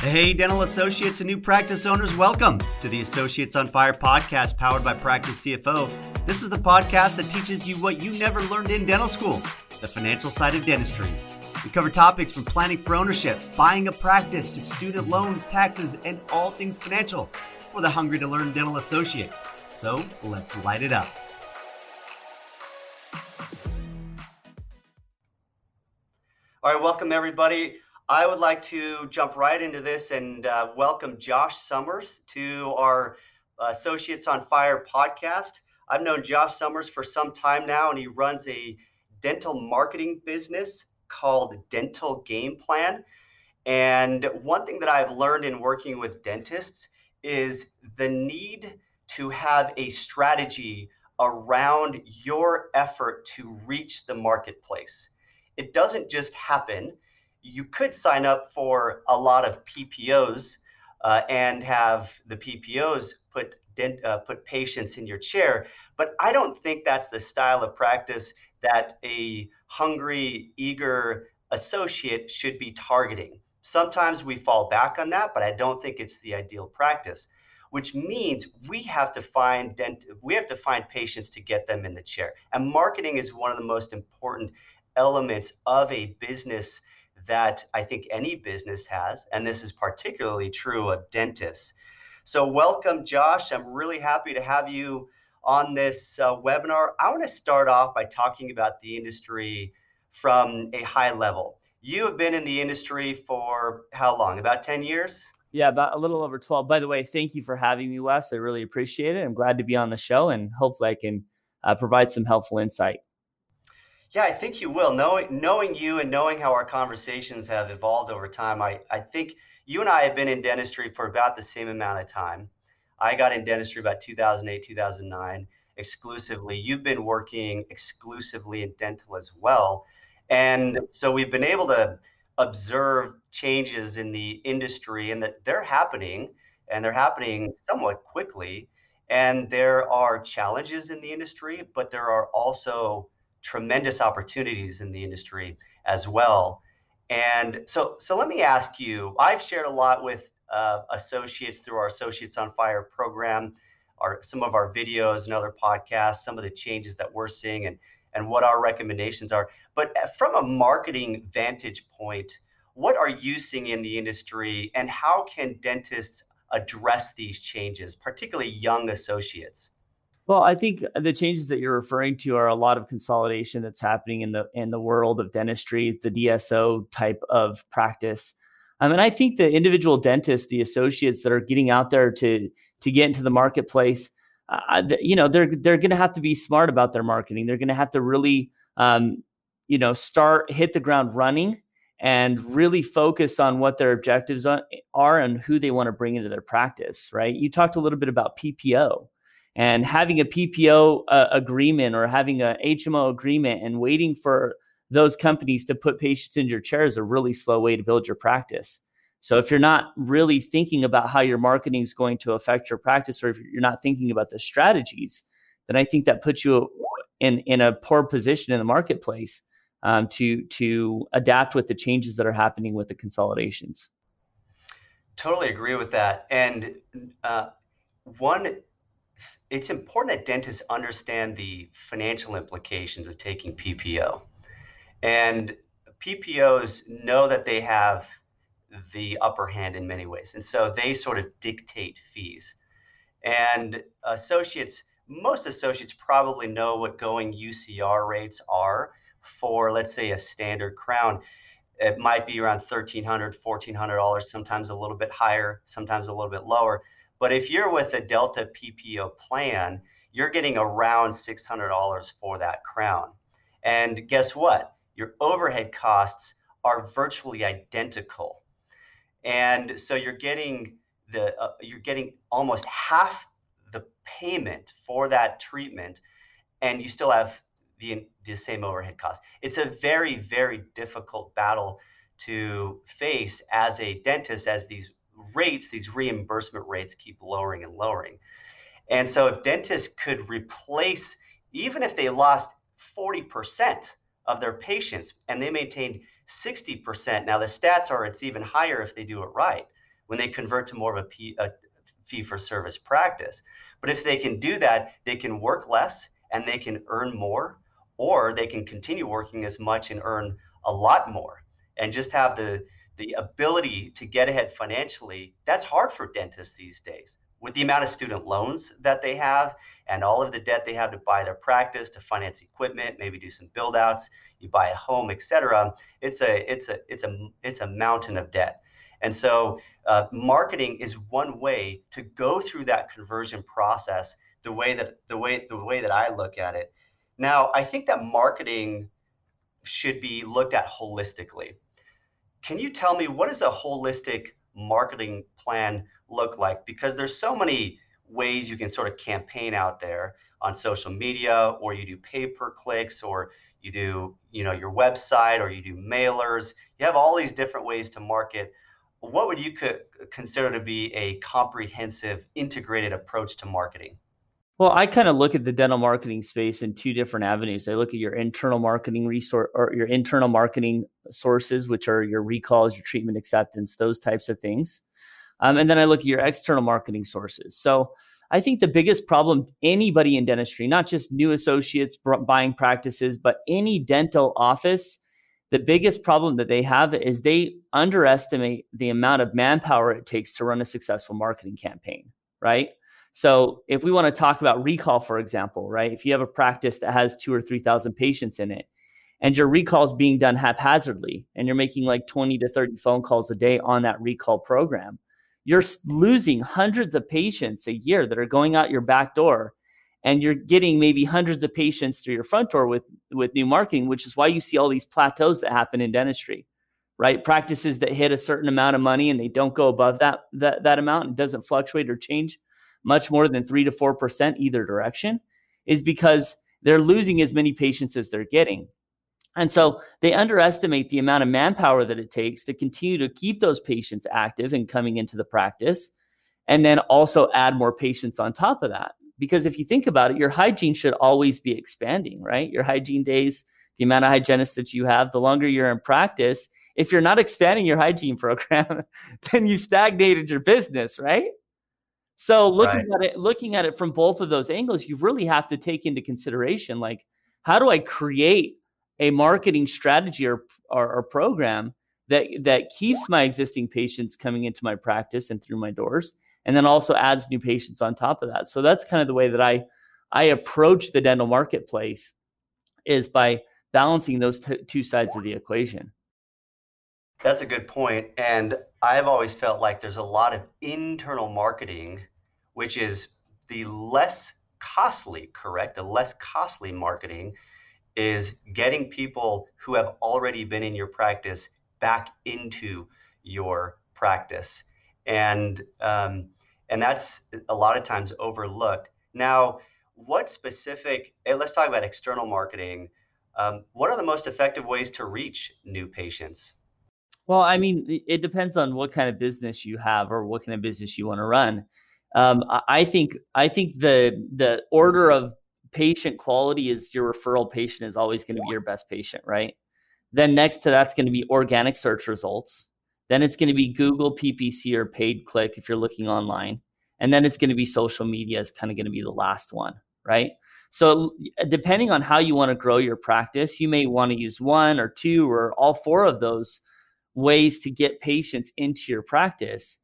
Hey, dental associates and new practice owners, welcome to the Associates on Fire podcast powered by Practice CFO. This is the podcast that teaches you what you never learned in dental school the financial side of dentistry. We cover topics from planning for ownership, buying a practice, to student loans, taxes, and all things financial for the hungry to learn dental associate. So let's light it up. All right, welcome everybody. I would like to jump right into this and uh, welcome Josh Summers to our Associates on Fire podcast. I've known Josh Summers for some time now, and he runs a dental marketing business called Dental Game Plan. And one thing that I've learned in working with dentists is the need to have a strategy around your effort to reach the marketplace. It doesn't just happen you could sign up for a lot of PPOs uh, and have the PPOs put uh, put patients in your chair. But I don't think that's the style of practice that a hungry, eager associate should be targeting. Sometimes we fall back on that, but I don't think it's the ideal practice. Which means we have to find dent- we have to find patients to get them in the chair. And marketing is one of the most important elements of a business that I think any business has, and this is particularly true of dentists. So, welcome, Josh. I'm really happy to have you on this uh, webinar. I want to start off by talking about the industry from a high level. You have been in the industry for how long? About 10 years? Yeah, about a little over 12. By the way, thank you for having me, Wes. I really appreciate it. I'm glad to be on the show and hopefully I can uh, provide some helpful insight. Yeah, I think you will. Knowing knowing you and knowing how our conversations have evolved over time, I, I think you and I have been in dentistry for about the same amount of time. I got in dentistry about 2008, 2009 exclusively. You've been working exclusively in dental as well. And so we've been able to observe changes in the industry and that they're happening and they're happening somewhat quickly. And there are challenges in the industry, but there are also tremendous opportunities in the industry as well. And so, so let me ask you. I've shared a lot with uh, associates through our Associates on Fire program, our some of our videos and other podcasts, some of the changes that we're seeing, and and what our recommendations are. But uh, from a marketing vantage point, what are you seeing in the industry, and how can dentists address these changes, particularly young associates? Well, I think the changes that you're referring to are a lot of consolidation that's happening in the in the world of dentistry, the DSO type of practice. I mean, I think the individual dentists, the associates that are getting out there to to get into the marketplace, uh, you know, they're they're going to have to be smart about their marketing. They're going to have to really, um, you know, start hit the ground running and really focus on what their objectives are and who they want to bring into their practice. Right? You talked a little bit about PPO and having a PPO uh, agreement or having a HMO agreement and waiting for those companies to put patients in your chair is a really slow way to build your practice. So if you're not really thinking about how your marketing is going to affect your practice, or if you're not thinking about the strategies, then I think that puts you in in a poor position in the marketplace um, to to adapt with the changes that are happening with the consolidations. Totally agree with that. And uh, one it's important that dentists understand the financial implications of taking PPO. And PPOs know that they have the upper hand in many ways. And so they sort of dictate fees. And associates, most associates probably know what going UCR rates are for, let's say, a standard crown. It might be around $1,300, $1,400, sometimes a little bit higher, sometimes a little bit lower. But if you're with a Delta PPO plan, you're getting around $600 for that crown. And guess what? Your overhead costs are virtually identical. And so you're getting the uh, you're getting almost half the payment for that treatment and you still have the the same overhead cost. It's a very very difficult battle to face as a dentist as these rates, these reimbursement rates keep lowering and lowering. And so if dentists could replace, even if they lost 40% of their patients and they maintained 60%, now the stats are it's even higher if they do it right. when they convert to more of a, a fee for service practice. But if they can do that, they can work less and they can earn more, or they can continue working as much and earn a lot more and just have the the ability to get ahead financially. That's hard for dentists these days. With the amount of student loans that they have and all of the debt they have to buy their practice to finance equipment maybe do some build outs you buy a home etc it's a it's a it's a it's a mountain of debt. And so uh, marketing is one way to go through that conversion process the way that the way the way that i look at it. Now i think that marketing should be looked at holistically can you tell me what does a holistic marketing plan look like? Because there's so many ways you can sort of campaign out there on social media, or you do pay per clicks, or you do you know your website, or you do mailers. You have all these different ways to market. What would you consider to be a comprehensive, integrated approach to marketing? Well, I kind of look at the dental marketing space in two different avenues. I look at your internal marketing resource or your internal marketing sources, which are your recalls, your treatment acceptance, those types of things. Um, and then I look at your external marketing sources. So I think the biggest problem anybody in dentistry, not just new associates buying practices, but any dental office, the biggest problem that they have is they underestimate the amount of manpower it takes to run a successful marketing campaign, right? So if we want to talk about recall, for example, right? If you have a practice that has two or 3,000 patients in it, and your recall is being done haphazardly, and you're making like 20 to 30 phone calls a day on that recall program, you're losing hundreds of patients a year that are going out your back door and you're getting maybe hundreds of patients through your front door with with new marketing which is why you see all these plateaus that happen in dentistry right practices that hit a certain amount of money and they don't go above that that, that amount and doesn't fluctuate or change much more than 3 to 4% either direction is because they're losing as many patients as they're getting. And so they underestimate the amount of manpower that it takes to continue to keep those patients active and coming into the practice, and then also add more patients on top of that. Because if you think about it, your hygiene should always be expanding, right? Your hygiene days, the amount of hygienists that you have, the longer you're in practice, if you're not expanding your hygiene program, then you stagnated your business, right? So looking right. at it, looking at it from both of those angles, you really have to take into consideration like, how do I create a marketing strategy or, or, or program that that keeps my existing patients coming into my practice and through my doors, and then also adds new patients on top of that. So that's kind of the way that I I approach the dental marketplace is by balancing those t- two sides of the equation. That's a good point. And I've always felt like there's a lot of internal marketing, which is the less costly, correct? The less costly marketing is getting people who have already been in your practice back into your practice. And, um, and that's a lot of times overlooked. Now, what specific, let's talk about external marketing. Um, what are the most effective ways to reach new patients? Well, I mean, it depends on what kind of business you have or what kind of business you want to run. Um, I think I think the the order of patient quality is your referral patient is always going to be your best patient, right? Then next to that's going to be organic search results. Then it's going to be Google PPC or paid click if you're looking online, and then it's going to be social media is kind of going to be the last one, right? So depending on how you want to grow your practice, you may want to use one or two or all four of those ways to get patients into your practice.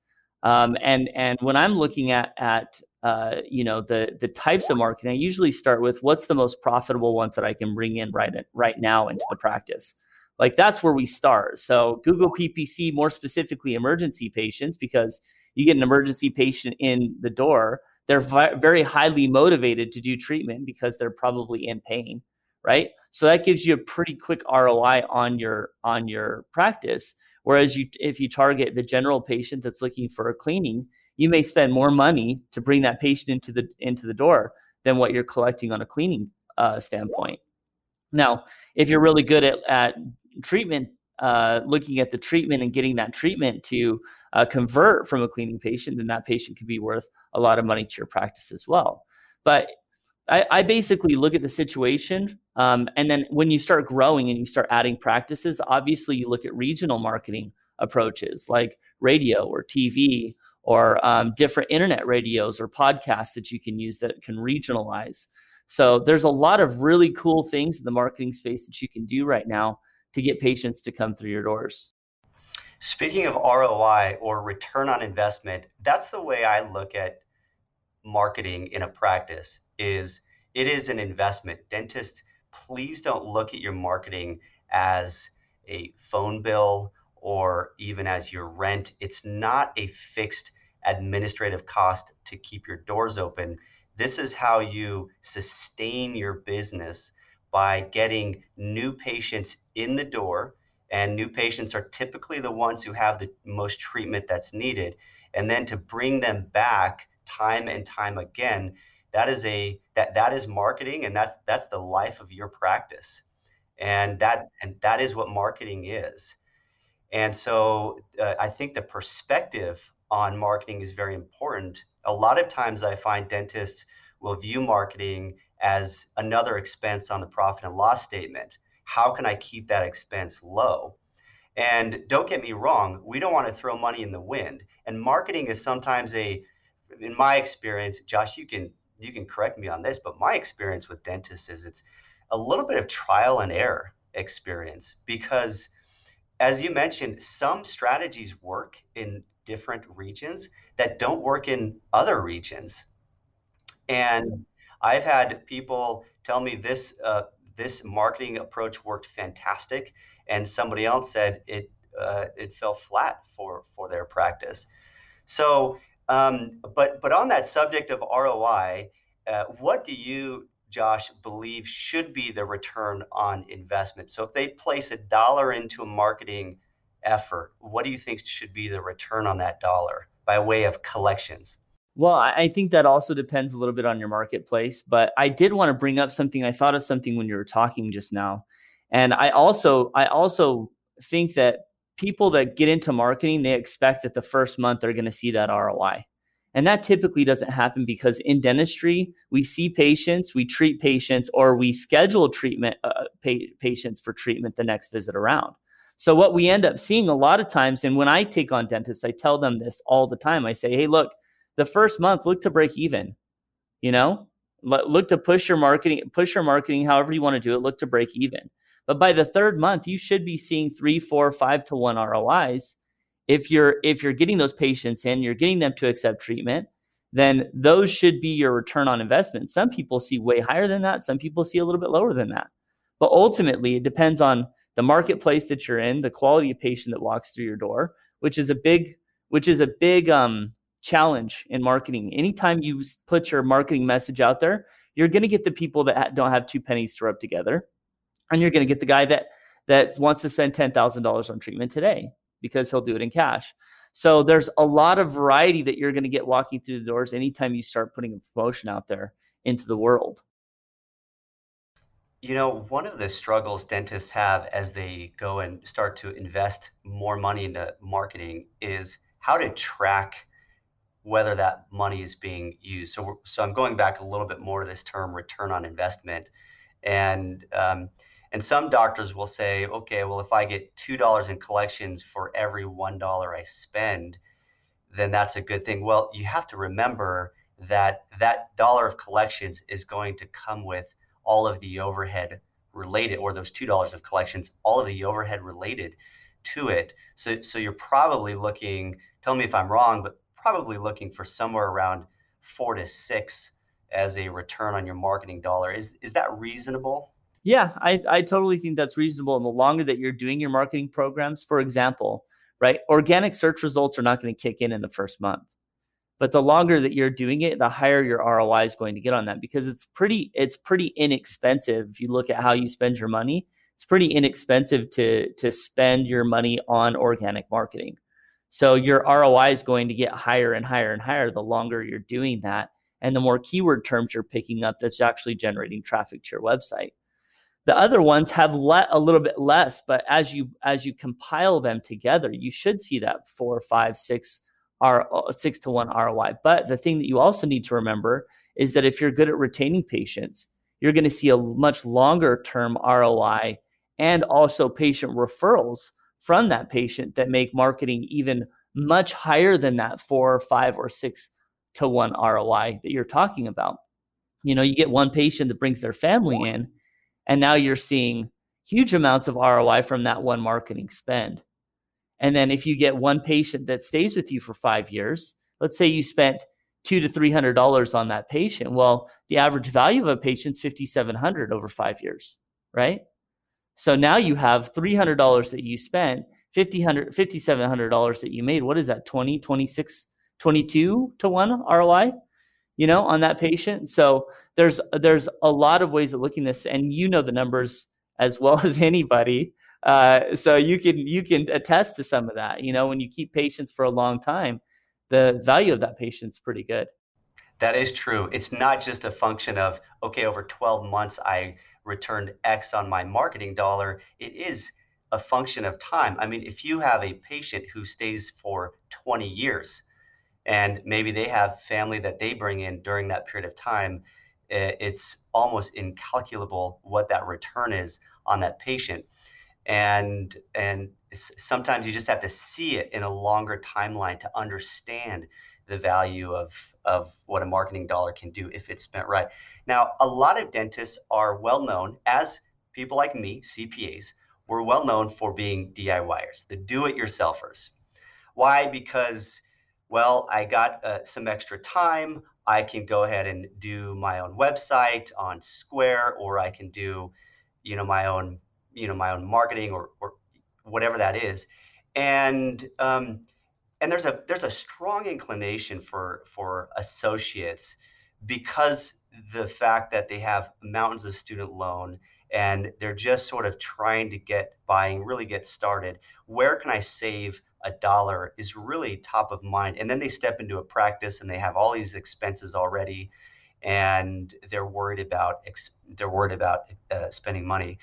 Um, and and when I'm looking at at uh, you know the the types of marketing, I usually start with what's the most profitable ones that I can bring in right right now into the practice. Like that's where we start. So Google PPC, more specifically emergency patients, because you get an emergency patient in the door, they're vi- very highly motivated to do treatment because they're probably in pain right? So that gives you a pretty quick ROI on your on your practice. Whereas you if you target the general patient that's looking for a cleaning, you may spend more money to bring that patient into the into the door than what you're collecting on a cleaning uh, standpoint. Now, if you're really good at, at treatment, uh, looking at the treatment and getting that treatment to uh, convert from a cleaning patient, then that patient could be worth a lot of money to your practice as well. But I, I basically look at the situation. Um, and then when you start growing and you start adding practices, obviously you look at regional marketing approaches like radio or TV or um, different internet radios or podcasts that you can use that can regionalize. So there's a lot of really cool things in the marketing space that you can do right now to get patients to come through your doors. Speaking of ROI or return on investment, that's the way I look at marketing in a practice is it is an investment. Dentists, please don't look at your marketing as a phone bill or even as your rent. It's not a fixed administrative cost to keep your doors open. This is how you sustain your business by getting new patients in the door. And new patients are typically the ones who have the most treatment that's needed. And then to bring them back time and time again, that is a that that is marketing and that's that's the life of your practice. And that and that is what marketing is. And so uh, I think the perspective on marketing is very important. A lot of times I find dentists will view marketing as another expense on the profit and loss statement. How can I keep that expense low? And don't get me wrong, we don't want to throw money in the wind. And marketing is sometimes a in my experience, Josh, you can you can correct me on this, but my experience with dentists is it's a little bit of trial and error experience because as you mentioned, some strategies work in different regions that don't work in other regions. And I've had people tell me this uh, this marketing approach worked fantastic, and somebody else said it uh, it fell flat for for their practice. So, um, but but on that subject of ROI, uh, what do you Josh, believe should be the return on investment. So if they place a dollar into a marketing effort, what do you think should be the return on that dollar by way of collections? Well, I think that also depends a little bit on your marketplace, but I did want to bring up something. I thought of something when you were talking just now. And I also I also think that people that get into marketing, they expect that the first month they're going to see that ROI. And that typically doesn't happen because in dentistry, we see patients, we treat patients, or we schedule treatment uh, pa- patients for treatment the next visit around. So what we end up seeing a lot of times, and when I take on dentists, I tell them this all the time. I say, "Hey, look, the first month, look to break even. You know, look to push your marketing, push your marketing, however you want to do it. Look to break even. But by the third month, you should be seeing three, four, five to one ROIs if you're if you're getting those patients in you're getting them to accept treatment then those should be your return on investment. Some people see way higher than that. Some people see a little bit lower than that. But ultimately it depends on the marketplace that you're in the quality of patient that walks through your door which is a big which is a big um, challenge in marketing. Anytime you put your marketing message out there you're going to get the people that don't have two pennies to rub together and you're going to get the guy that that wants to spend $10,000 on treatment today because he'll do it in cash. So there's a lot of variety that you're going to get walking through the doors anytime you start putting a promotion out there into the world. You know, one of the struggles dentists have as they go and start to invest more money into marketing is how to track whether that money is being used. So, so I'm going back a little bit more to this term return on investment. And um, and some doctors will say, okay, well, if I get $2 in collections for every $1 I spend, then that's a good thing. Well, you have to remember that that dollar of collections is going to come with all of the overhead related, or those $2 of collections, all of the overhead related to it. So, so you're probably looking, tell me if I'm wrong, but probably looking for somewhere around four to six as a return on your marketing dollar. Is, is that reasonable? Yeah, I, I totally think that's reasonable. And the longer that you're doing your marketing programs, for example, right, organic search results are not going to kick in in the first month. But the longer that you're doing it, the higher your ROI is going to get on that because it's pretty it's pretty inexpensive. If you look at how you spend your money, it's pretty inexpensive to to spend your money on organic marketing. So your ROI is going to get higher and higher and higher the longer you're doing that and the more keyword terms you're picking up that's actually generating traffic to your website. The other ones have let a little bit less, but as you as you compile them together, you should see that four, five, six, R uh, six to one ROI. But the thing that you also need to remember is that if you're good at retaining patients, you're going to see a much longer term ROI and also patient referrals from that patient that make marketing even much higher than that four, five, or six to one ROI that you're talking about. You know, you get one patient that brings their family in, and now you're seeing huge amounts of ROI from that one marketing spend. And then if you get one patient that stays with you for five years, let's say you spent two to three hundred dollars on that patient. Well, the average value of a patient's fifty seven hundred over five years, right? So now you have three hundred dollars that you spent, fifty hundred, fifty seven hundred dollars that you made. What is that? 20, 26, 22 to one ROI, you know, on that patient. So there's there's a lot of ways of looking at this, and you know the numbers as well as anybody. Uh, so you can you can attest to some of that. You know, when you keep patients for a long time, the value of that patient's pretty good. That is true. It's not just a function of okay, over 12 months I returned X on my marketing dollar. It is a function of time. I mean, if you have a patient who stays for 20 years and maybe they have family that they bring in during that period of time, it's almost incalculable what that return is on that patient. And and sometimes you just have to see it in a longer timeline to understand the value of of what a marketing dollar can do if it's spent right. Now a lot of dentists are well known as people like me cpas we're well known for being diyers the do-it-yourselfers. Why? Because well i got uh, some extra time I can go ahead and do my own website on Square, or I can do, you know, my own, you know, my own marketing or, or whatever that is. And um, and there's a there's a strong inclination for for associates because the fact that they have mountains of student loan and they're just sort of trying to get buying really get started where can i save a dollar is really top of mind. And then they step into a practice and they have all these expenses already, and they're worried about they're worried about uh, spending money.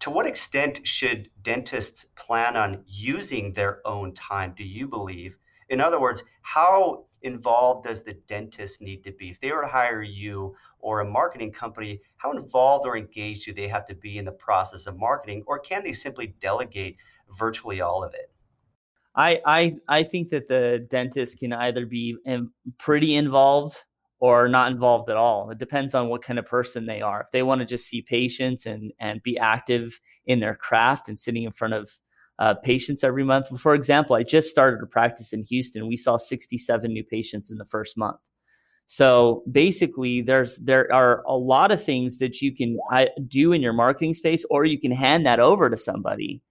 To what extent should dentists plan on using their own time? Do you believe? In other words, how involved does the dentist need to be? If they were to hire you or a marketing company, how involved or engaged do they have to be in the process of marketing, or can they simply delegate virtually all of it? I I I think that the dentist can either be pretty involved or not involved at all. It depends on what kind of person they are. If they want to just see patients and and be active in their craft and sitting in front of uh, patients every month. For example, I just started a practice in Houston. We saw 67 new patients in the first month. So basically, there's there are a lot of things that you can do in your marketing space, or you can hand that over to somebody,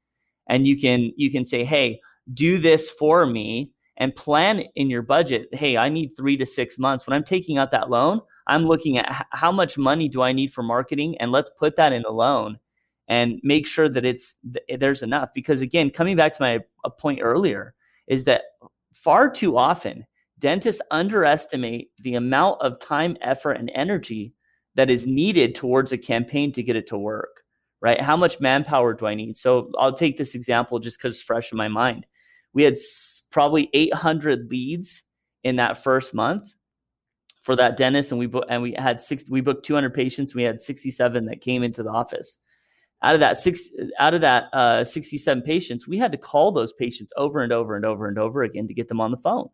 and you can you can say, hey do this for me and plan in your budget. Hey, I need three to six months. When I'm taking out that loan, I'm looking at how much money do I need for marketing, and let's put that in the loan and make sure that it's eh, there's enough. Because again, coming back to my point earlier, is that far too often dentists underestimate the amount of time, effort, and energy that is needed towards a campaign to get it to work. Right? How much manpower do I need? So I'll take this example just because it's fresh in my mind we had probably 800 leads in that first month for that dentist and we booked and we had six we booked 200 patients we had 67 that came into the office. Out of that six out of that uh, 67 patients we had to call those patients over and over and over and over again to get them on the phone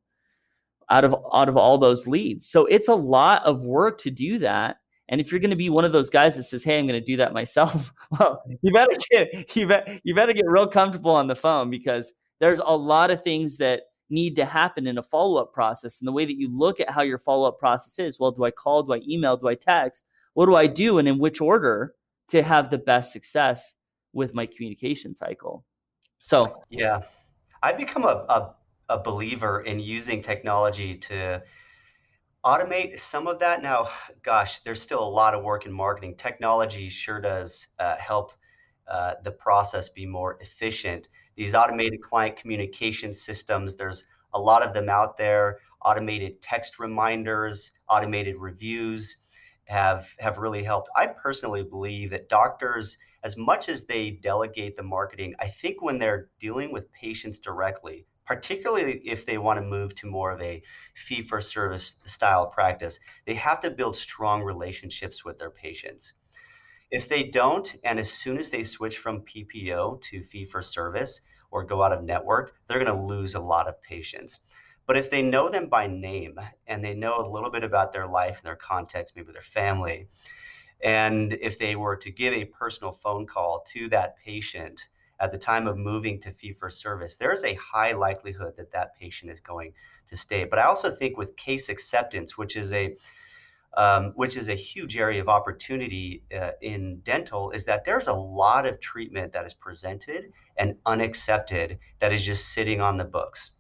out of out of all those leads. So it's a lot of work to do that and if you're going to be one of those guys that says hey i'm going to do that myself well you better get you, bet, you better get real comfortable on the phone because there's a lot of things that need to happen in a follow up process. And the way that you look at how your follow up process is well, do I call? Do I email? Do I text? What do I do? And in which order to have the best success with my communication cycle? So, yeah, I've become a, a, a believer in using technology to automate some of that. Now, gosh, there's still a lot of work in marketing. Technology sure does uh, help uh, the process be more efficient these automated client communication systems. There's a lot of them out there. Automated text reminders, automated reviews have have really helped. I personally believe that doctors, as much as they delegate the marketing, I think when they're dealing with patients directly, particularly if they want to move to more of a fee for service style practice, they have to build strong relationships with their patients. If they don't, and as soon as they switch from PPO to fee for service, or go out of network, they're going to lose a lot of patients. But if they know them by name and they know a little bit about their life and their context, maybe their family, and if they were to give a personal phone call to that patient at the time of moving to fee for service, there's a high likelihood that that patient is going to stay. But I also think with case acceptance, which is a um, which is a huge area of opportunity uh, in dental, is that there's a lot of treatment that is presented and unaccepted that is just sitting on the books.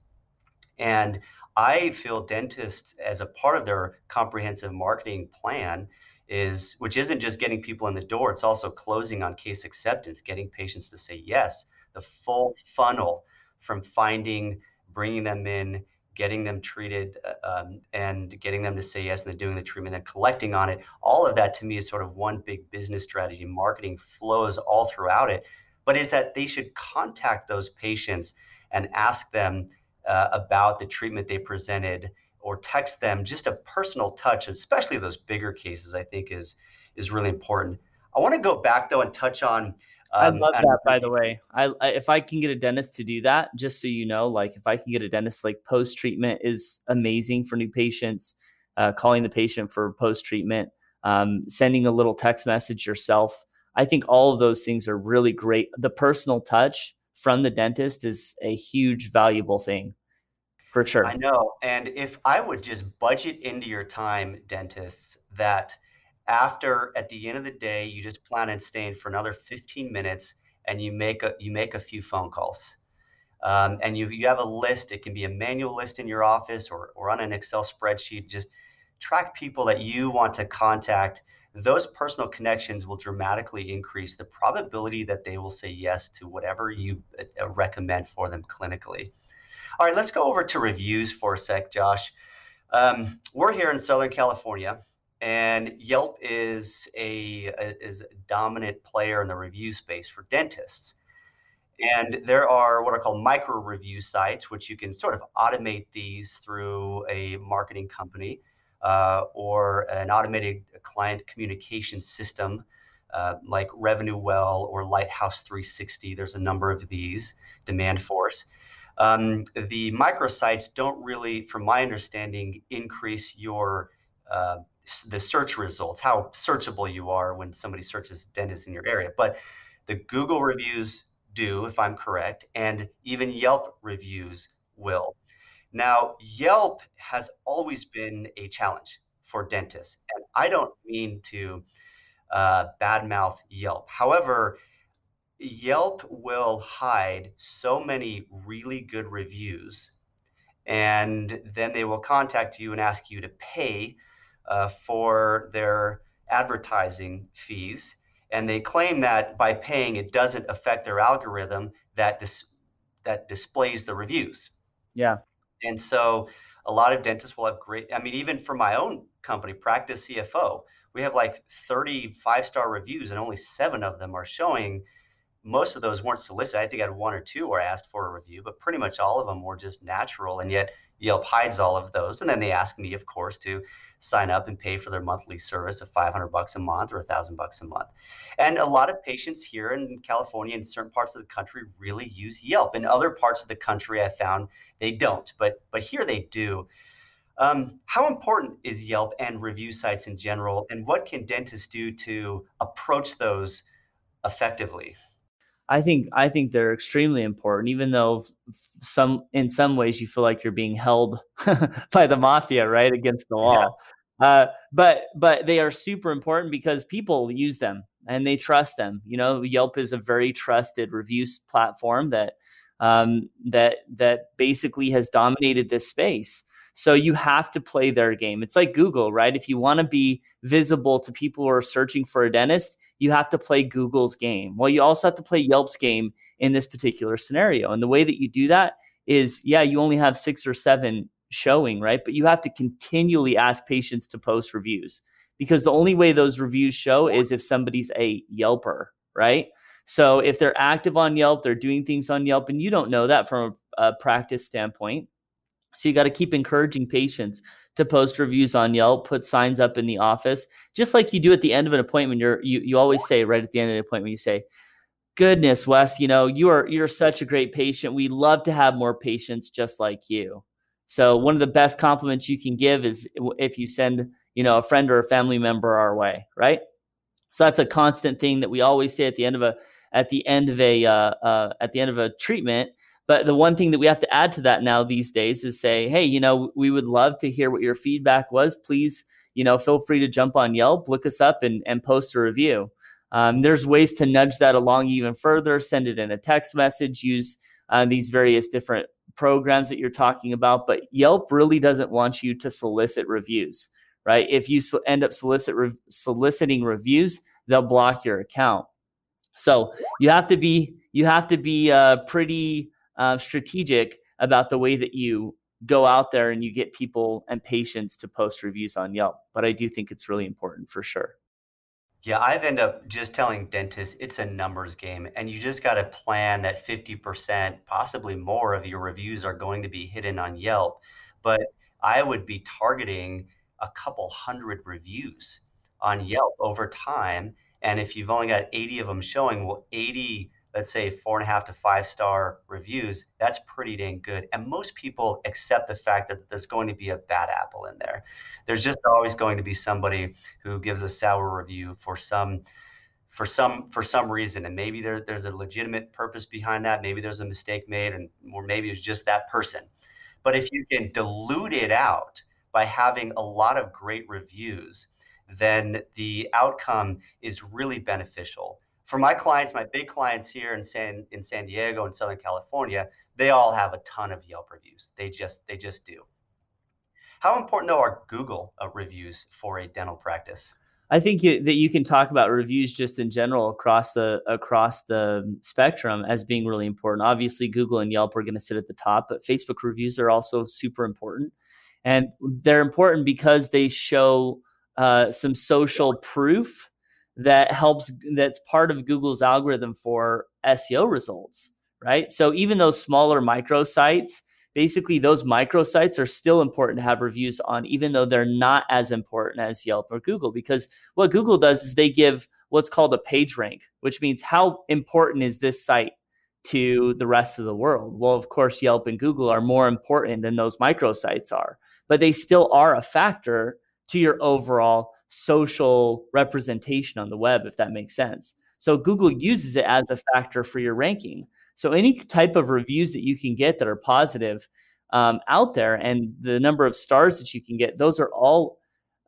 And I feel dentists, as a part of their comprehensive marketing plan, is which isn't just getting people in the door, it's also closing on case acceptance, getting patients to say yes, the full funnel from finding, bringing them in, getting them treated, uh, um, and getting them to say yes, and then doing the treatment, and collecting on it. All of that to me is sort of one big business strategy. Marketing flows all throughout it, but is that they should contact those patients and ask them uh, about the treatment they presented or text them just a personal touch especially those bigger cases i think is is really important i want to go back though and touch on um, I love that, by the way. I, I, if I can get a dentist to do that, just so you know, like if I can get a dentist, like post treatment is amazing for new patients. Uh, calling the patient for post treatment, um, sending a little text message yourself. I think all of those things are really great. The personal touch from the dentist is a huge valuable thing for sure. I know. And if I would just budget into your time, dentists, that after at the end of the day, you just plan on staying for another 15 minutes and you make a you make a few phone calls. Um, and you you have a list. It can be a manual list in your office or or on an Excel spreadsheet. Just track people that you want to contact those personal connections will dramatically increase the probability that they will say yes to whatever you uh, recommend for them clinically. All right, let's go over to reviews for a sec, Josh. Um, we're here in Southern California, and Yelp is a, a is a dominant player in the review space for dentists. And there are what are called micro review sites, which you can sort of automate these through a marketing company uh, or an automated client communication system uh, like RevenueWell or Lighthouse 360. There's a number of these, Demandforce. Um, the microsites don't really, from my understanding, increase your uh, the search results, how searchable you are when somebody searches dentist in your area. But the Google reviews do, if I'm correct, and even Yelp reviews will. Now, Yelp has always been a challenge for dentists, and I don't mean to uh, badmouth Yelp. However, Yelp will hide so many really good reviews, and then they will contact you and ask you to pay Uh, for their advertising fees. And they claim that by paying, it doesn't affect their algorithm that dis- that displays the reviews. Yeah. And so a lot of dentists will have great, I mean, even for my own company, Practice CFO, we have like 30 five star reviews and only seven of them are showing. Most of those weren't solicited. I think I had one or two where I asked for a review, but pretty much all of them were just natural. And yet Yelp hides all of those. And then they ask me, of course, to sign up and pay for their monthly service of 500 bucks a month or a thousand bucks a month. And a lot of patients here in California and certain parts of the country really use Yelp. In other parts of the country, I found they don't, but but here they do. Um, how important is Yelp and review sites in general, and what can dentists do to approach those effectively? I think I think they're extremely important, even though some in some ways you feel like you're being held by the mafia, right, against the wall. Yeah. Uh, but but they are super important because people use them and they trust them. You know, Yelp is a very trusted reviews platform that um, that that basically has dominated this space. So you have to play their game. It's like Google, right? If you want to be visible to people who are searching for a dentist, you have to play Google's game. Well, you also have to play Yelp's game in this particular scenario. And the way that you do that is, yeah, you only have six or seven showing, right? But you have to continually ask patients to post reviews because the only way those reviews show is if somebody's a Yelper, right? So if they're active on Yelp, they're doing things on Yelp, and you don't know that from a, a practice standpoint. So you got to keep encouraging patients to post reviews on Yelp, put signs up in the office, just like you do at the end of an appointment. You're, you you always say right at the end of the appointment, you say, goodness, Wes, you know, you are you're such a great patient. We love to have more patients just like you. So one of the best compliments you can give is if you send, you know, a friend or a family member our way, right? So that's a constant thing that we always say at the end of a at the end of a uh, uh, at the end of a treatment. But the one thing that we have to add to that now these days is say, hey, you know, we would love to hear what your feedback was. Please, you know, feel free to jump on Yelp, look us up, and and post a review. Um, there's ways to nudge that along even further. Send it in a text message. Use uh, these various different programs that you're talking about. But Yelp really doesn't want you to solicit reviews, right? If you end up solicit re- soliciting reviews, they'll block your account. So you have to be you have to be uh, pretty uh, strategic about the way that you go out there and you get people and patients to post reviews on Yelp. But I do think it's really important for sure. Yeah, I've ended up just telling dentists it's a numbers game, and you just got to plan that 50%, possibly more of your reviews are going to be hidden on Yelp. But I would be targeting a couple hundred reviews on Yelp over time and if you've only got 80 of them showing, well, 80, let's say four and a half to five star reviews, that's pretty dang good. And most people accept the fact that there's going to be a bad apple in there. There's just always going to be somebody who gives a sour review for some for some for some reason and maybe there, there's a legitimate purpose behind that maybe there's a mistake made and or maybe it's just that person but if you can dilute it out by having a lot of great reviews then the outcome is really beneficial. For my clients, my big clients here in San in San Diego and Southern California, they all have a ton of Yelp reviews. They just they just do. How important though are Google uh, reviews for a dental practice? I think you, that you can talk about reviews just in general across the across the spectrum as being really important. Obviously, Google and Yelp are going to sit at the top, but Facebook reviews are also super important, and they're important because they show uh, some social proof that helps that's part of Google's algorithm for SEO results, right? So even those smaller microsites, basically those microsites are still important to have reviews on, even though they're not as important as Yelp or Google. Because what Google does is they give what's called a page rank, which means how important is this site to the rest of the world? Well, of course, Yelp and Google are more important than those microsites are, but they still are a factor to your overall social representation on the web, if that makes sense. So Google uses it as a factor for your ranking. So any type of reviews that you can get that are positive um, out there and the number of stars that you can get, those are all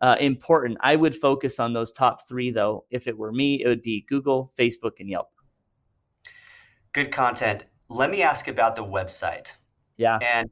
uh, important. I would focus on those top three, though. If it were me, it would be Google, Facebook, and Yelp. Good content. Let me ask about the website. Yeah. And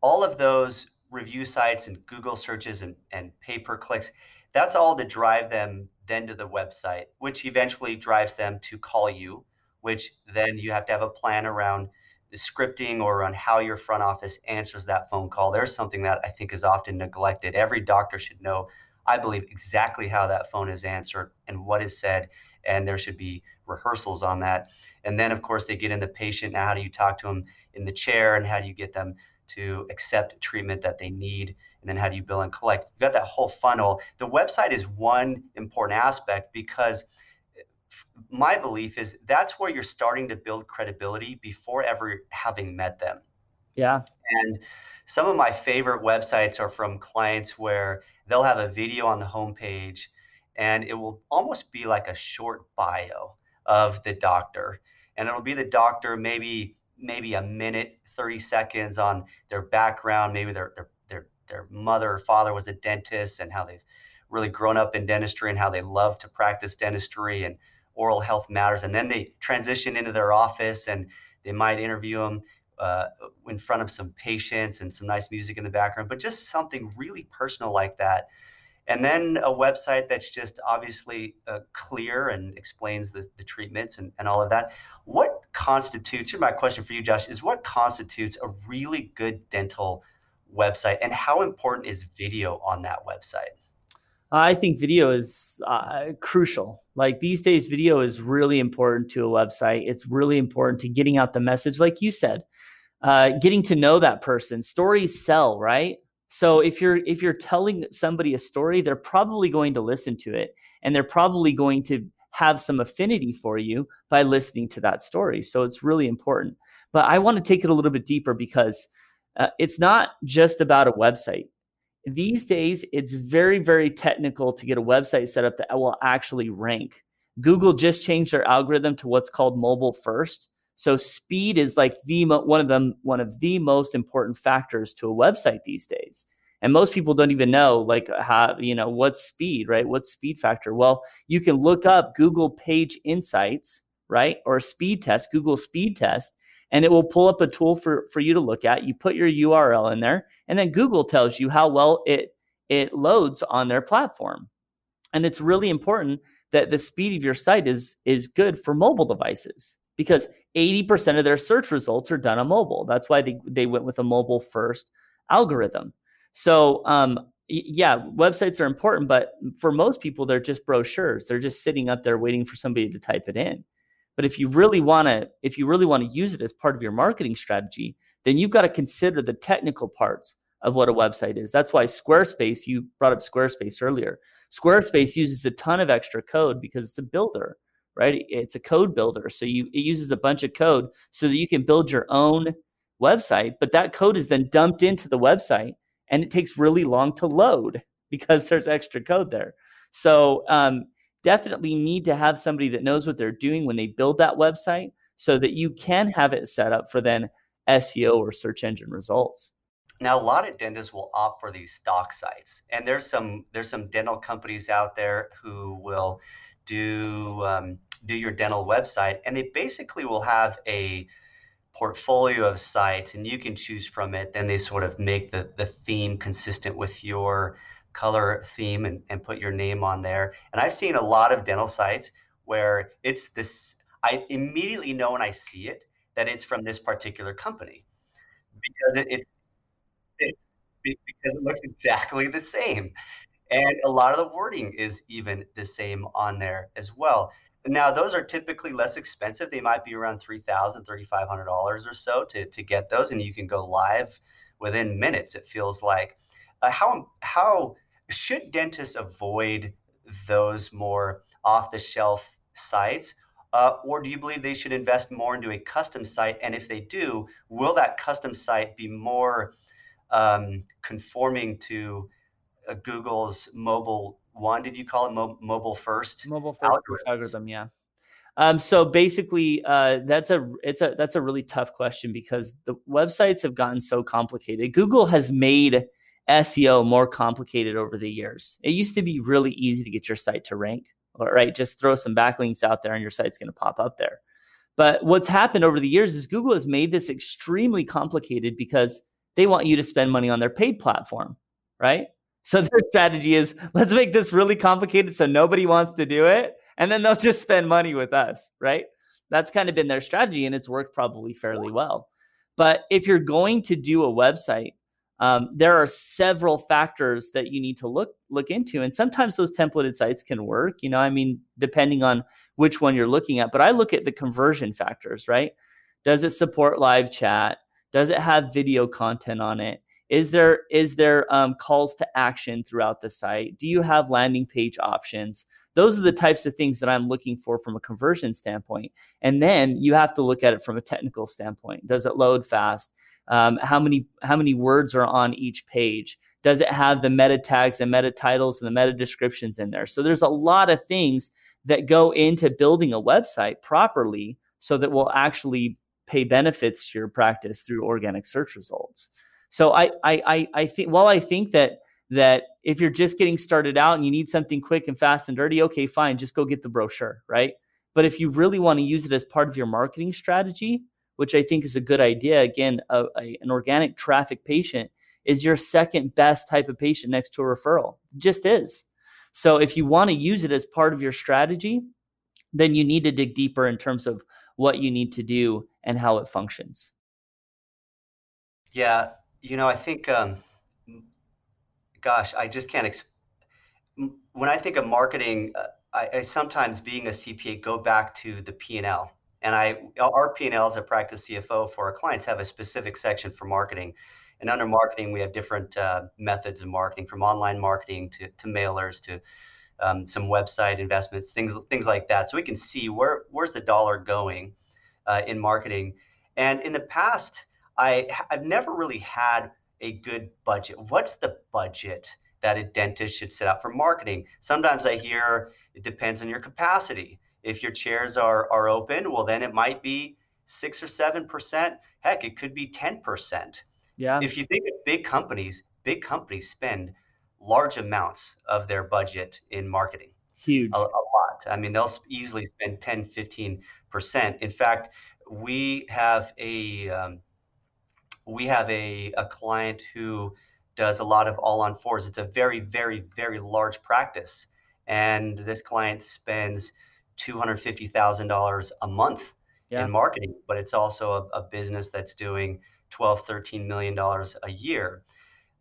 all of those review sites and Google searches and, and pay per clicks. That's all to drive them then to the website, which eventually drives them to call you, which then you have to have a plan around the scripting or on how your front office answers that phone call. There's something that I think is often neglected. Every doctor should know, I believe, exactly how that phone is answered and what is said. And there should be rehearsals on that. And then, of course, they get in the patient. Now, how do you talk to them in the chair and how do you get them to accept treatment that they need and then how do you bill and collect. You got that whole funnel. The website is one important aspect because my belief is that's where you're starting to build credibility before ever having met them. Yeah. And some of my favorite websites are from clients where they'll have a video on the homepage and it will almost be like a short bio of the doctor. And it'll be the doctor maybe maybe a minute 30 seconds on their background, maybe their their their their mother or father was a dentist and how they've really grown up in dentistry and how they love to practice dentistry and oral health matters. And then they transition into their office and they might interview them uh, in front of some patients and some nice music in the background, but just something really personal like that. And then a website that's just obviously uh, clear and explains the, the treatments and, and all of that. What constitutes, here my question for you, Josh, is what constitutes a really good dental website and how important is video on that website? I think video is uh, crucial. Like these days, video is really important to a website. It's really important to getting out the message, like you said, uh, getting to know that person. Stories sell, right? So if you're if you're telling somebody a story, they're probably going to listen to it, and they're probably going to have some affinity for you by listening to that story. So it's really important. But I want to take it a little bit deeper because uh, it's not just about a website. These days, it's very, very technical to get a website set up that will actually rank. Google just changed their algorithm to what's called mobile first. So speed is like the one of them one of the most important factors to a website these days. And most people don't even know like how you know what's speed, right? What's speed factor? Well, you can look up Google Page Insights, right? Or speed test, Google speed test, and it will pull up a tool for for you to look at. You put your URL in there, and then Google tells you how well it it loads on their platform. And it's really important that the speed of your site is is good for mobile devices because 80% of their search results are done on mobile. That's why they, they went with a mobile first algorithm. So, um, yeah, websites are important, but for most people, they're just brochures. They're just sitting up there waiting for somebody to type it in. But if you really want to, if you really want to use it as part of your marketing strategy, then you've got to consider the technical parts of what a website is. That's why Squarespace, you brought up Squarespace earlier. Squarespace uses a ton of extra code because it's a builder right? It's a code builder. So you it uses a bunch of code so that you can build your own website, but that code is then dumped into the website and it takes really long to load because there's extra code there. So um, definitely need to have somebody that knows what they're doing when they build that website so that you can have it set up for then SEO or search engine results. Now, a lot of dentists will opt for these stock sites, and there's some there's some dental companies out there who will do um, do your dental website, and they basically will have a portfolio of sites, and you can choose from it. Then they sort of make the the theme consistent with your color theme and, and put your name on there. And I've seen a lot of dental sites where it's this. I immediately know when I see it that it's from this particular company because it, it it's because it looks exactly the same and a lot of the wording is even the same on there as well now, those are typically less expensive. They might be around $3,000, $3,500 or so to, to get those, and you can go live within minutes, it feels like. Uh, how, how should dentists avoid those more off the shelf sites? Uh, or do you believe they should invest more into a custom site? And if they do, will that custom site be more um, conforming to uh, Google's mobile one did you call it Mo- mobile first? Mobile first algorithm yeah. Um, so basically uh, that's a it's a that's a really tough question because the websites have gotten so complicated. Google has made seo more complicated over the years. It used to be really easy to get your site to rank right? Just throw some backlinks out there and your site's going to pop up there. But what's happened over the years is google has made this extremely complicated because they want you to spend money on their paid platform right so their strategy is let's make this really complicated so nobody wants to do it. And then they'll just spend money with us, right? That's kind of been their strategy and it's worked probably fairly well. But if you're going to do a website, um, there are several factors that you need to look look into, and sometimes those templated sites can work. You know, I mean, depending on which one you're looking at. But I look at the conversion factors, right? Does it support live chat? Does it have video content on it? Is there is there um, calls to action throughout the site? Do you have landing page options? Those are the types of things that I'm looking for from a conversion standpoint. And then you have to look at it from a technical standpoint. Does it load fast? Um, how many how many words are on each page? Does it have the meta tags and meta titles and the meta descriptions in there? So there's a lot of things that go into building a website properly so that will actually pay benefits to your practice through organic search results. So I I I, I think while I think that that if you're just getting started out and you need something quick and fast and dirty, okay, fine, just go get the brochure, right? But if you really want to use it as part of your marketing strategy, which I think is a good idea, again, a, a, an organic traffic patient is your second best type of patient next to a referral. Just is. So if you want to use it as part of your strategy, then you need to dig deeper in terms of what you need to do and how it functions. Yeah, you know, I think, um, gosh, I just can't. Exp- when I think of marketing, uh, I, I, sometimes being a CPA go back to the P and L, and I our P and L as a practice CFO for our clients have a specific section for marketing, and under marketing we have different uh, methods of marketing, from online marketing to, to mailers to um, some website investments, things things like that, so we can see where where's the dollar going uh, in marketing. And in the past, I I've never really had a good budget. What's the budget that a dentist should set up for marketing? Sometimes I hear it depends on your capacity. If your chairs are are open, well then it might be six or seven percent. Heck, it could be ten percent. Yeah. If you think of big companies, big companies spend large amounts of their budget in marketing. Huge. A, a lot. I mean, they'll easily spend 10, 15%. In fact, we have a um, we have a, a client who does a lot of all on fours. It's a very, very, very large practice. And this client spends $250,000 a month yeah. in marketing, but it's also a, a, business that's doing 12, 13 million dollars a year.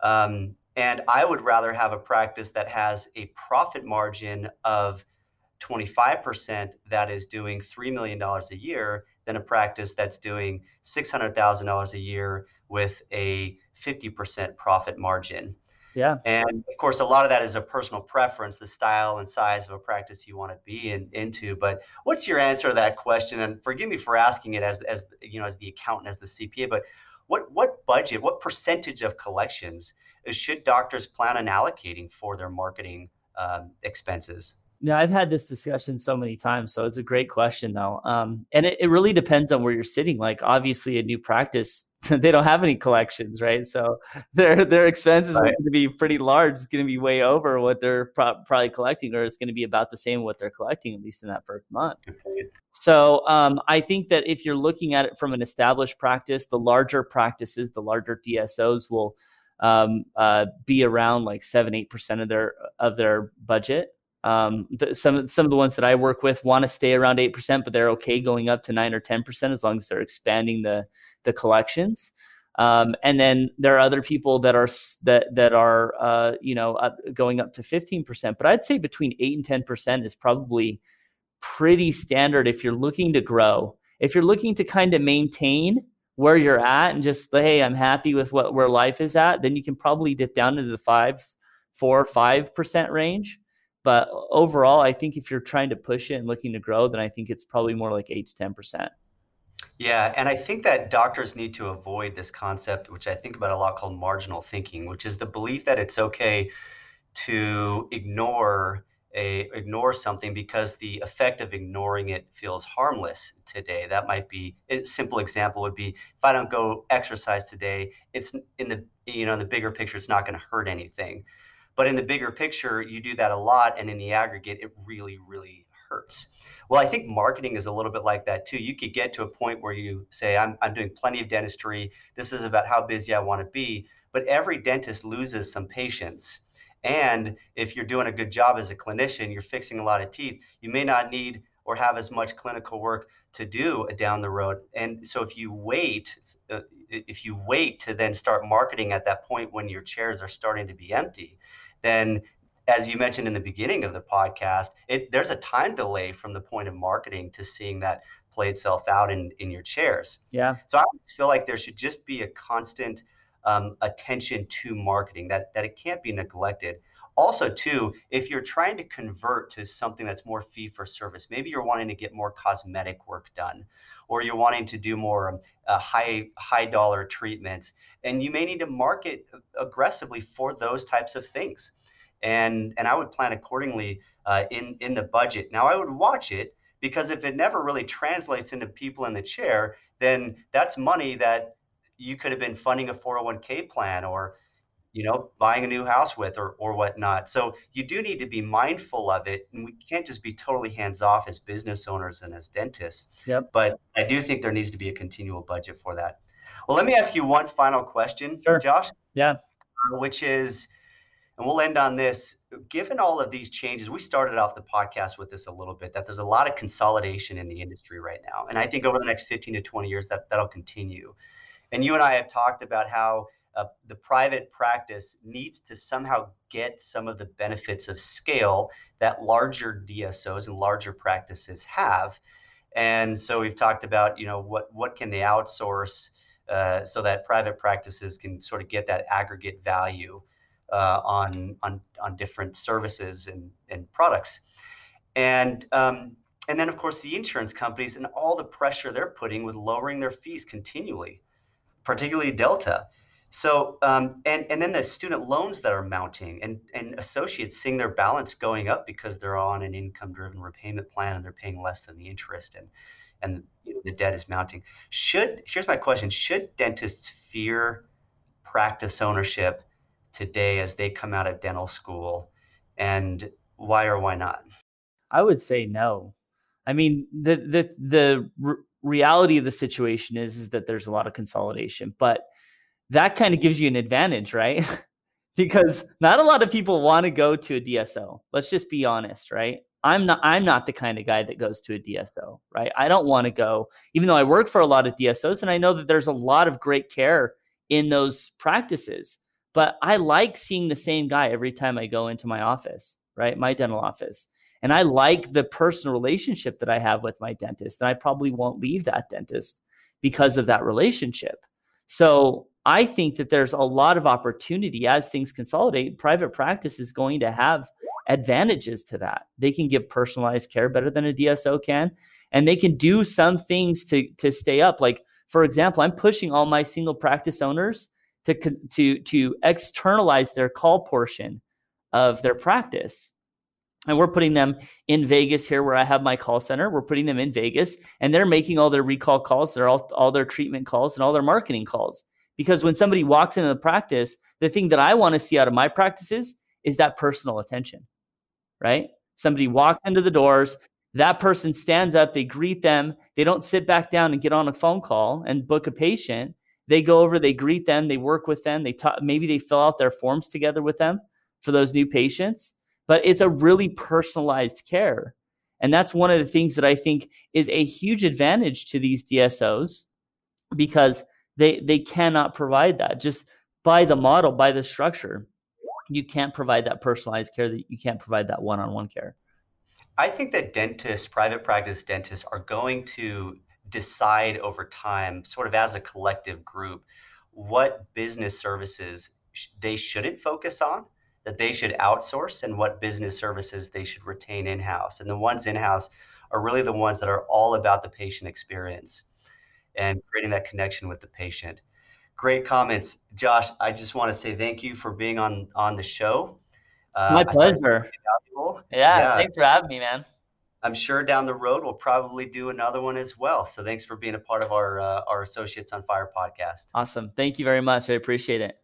Um, and I would rather have a practice that has a profit margin of 25% that is doing $3 million a year than a practice that's doing $600,000 a year with a 50% profit margin. Yeah. And of course, a lot of that is a personal preference, the style and size of a practice you want to be in, into. But what's your answer to that question? And forgive me for asking it as, as you know, as the accountant, as the CPA, but what what budget, what percentage of collections should doctors plan on allocating for their marketing um, expenses? Yeah, I've had this discussion so many times, so it's a great question though. Um, and it, it really depends on where you're sitting. Like obviously a new practice, they don't have any collections, right? So their their expenses right. are going to be pretty large. It's going to be way over what they're pro- probably collecting, or it's going to be about the same what they're collecting, at least in that first month. So um, I think that if you're looking at it from an established practice, the larger practices, the larger DSOs will um, uh, be around like seven, eight percent of their of their budget. Um, the, some some of the ones that I work with want to stay around eight percent, but they're okay going up to nine or ten percent as long as they're expanding the the collections. Um, and then there are other people that are that that are uh, you know up, going up to fifteen percent. But I'd say between eight and ten percent is probably pretty standard if you're looking to grow. If you're looking to kind of maintain where you're at and just hey, I'm happy with what where life is at, then you can probably dip down into the five, four, five percent range. But overall, I think if you're trying to push it and looking to grow, then I think it's probably more like eight to ten percent. Yeah, and I think that doctors need to avoid this concept, which I think about a lot called marginal thinking, which is the belief that it's okay to ignore a ignore something because the effect of ignoring it feels harmless today. That might be a simple example would be if I don't go exercise today, it's in the you know in the bigger picture, it's not going to hurt anything. But in the bigger picture, you do that a lot, and in the aggregate, it really, really hurts. Well, I think marketing is a little bit like that too. You could get to a point where you say, I'm, I'm doing plenty of dentistry. This is about how busy I want to be. But every dentist loses some patients and if you're doing a good job as a clinician, you're fixing a lot of teeth, you may not need or have as much clinical work to do down the road. And so if you wait, uh, if you wait to then start marketing at that point when your chairs are starting to be empty, then as you mentioned in the beginning of the podcast, it, there's a time delay from the point of marketing to seeing that play itself out in, in your chairs. Yeah. So I feel like there should just be a constant um, attention to marketing that that it can't be neglected also too if you're trying to convert to something that's more fee for service maybe you're wanting to get more cosmetic work done or you're wanting to do more uh, high high dollar treatments and you may need to market aggressively for those types of things. And and i would plan accordingly uh, in in the budget. Now i would watch it because if it never really translates into people in the chair then that's money that you could have been funding a 401k plan or you know buying a new house with or or whatnot. So you do need to be mindful of it and we can't just be totally hands off as business owners and as dentists yep. but i do think there needs to be a continual budget for that. Well let me ask you one final question sure. josh yeah. Uh, which is and we'll end on this. Given all of these changes we started off the podcast with this a little bit that there's a lot of consolidation in the industry right now and i think over the next 15 to 20 years that that'll continue. And you and I have talked about how uh, the private practice needs to somehow get some of the benefits of scale that larger DSOs and larger practices have. And so we've talked about, you know, what what can they outsource uh, so that private practices can sort of get that aggregate value. uh, on, on, on different services and, and products. And, um, and then, of course, the insurance companies and all the pressure they're putting with lowering their fees continually, particularly Delta. So, um, and, and then the student loans that are mounting and, and associates seeing their balance going up because they're on an income driven repayment plan and they're paying less than the interest and, and you know, the debt is mounting. Should, here's my question Should dentists fear practice ownership today as they come out of dental school? And why or why not? I would say no. I mean, the the the r- reality of the situation is is that there's a lot of consolidation, but that kind of gives you an advantage, right? because not a lot of people want to go to a DSO. Let's just be honest, right? I'm not I'm not the kind of guy that goes to a DSO, right? I don't want to go even though I work for a lot of DSOs and I know that there's a lot of great care in those practices. But I like seeing the same guy every time I go into my office, right? My dental office. And I like the personal relationship that I have with my dentist. And I probably won't leave that dentist because of that relationship. So I think that there's a lot of opportunity as things consolidate. Private practice is going to have advantages to that. They can give personalized care better than a DSO can, and they can do some things to to stay up. Like for example, I'm pushing all my single practice owners to to to externalize their call portion of their practice. And we're putting them in Vegas here where I have my call center. We're putting them in Vegas and they're making all their recall calls, they're all, all their treatment calls and all their marketing calls. Because when somebody walks into the practice, the thing that I want to see out of my practices is that personal attention, right? Somebody walks into the doors, that person stands up, they greet them, they don't sit back down and get on a phone call and book a patient. They go over, they greet them, they work with them, they talk, maybe they fill out their forms together with them for those new patients. But it's a really personalized care. And that's one of the things that I think is a huge advantage to these DSOs because they they cannot provide that just by the model, by the structure. You can't provide that personalized care that you can't provide that one-on-one care. I think that dentists, private practice dentists, are going to decide over time, sort of as a collective group, what business services they shouldn't focus on, that they should outsource, and what business services they should retain in house. And the ones in house are really the ones that are all about the patient experience and creating that connection with the patient. Great comments, Josh. I just want to say thank you for being on on the show. Uh, My pleasure. Yeah, yeah, thanks for having me, man. I'm sure down the road we'll probably do another one as well. So thanks for being a part of our uh, our Associates on Fire podcast. Awesome. Thank you very much. I appreciate it.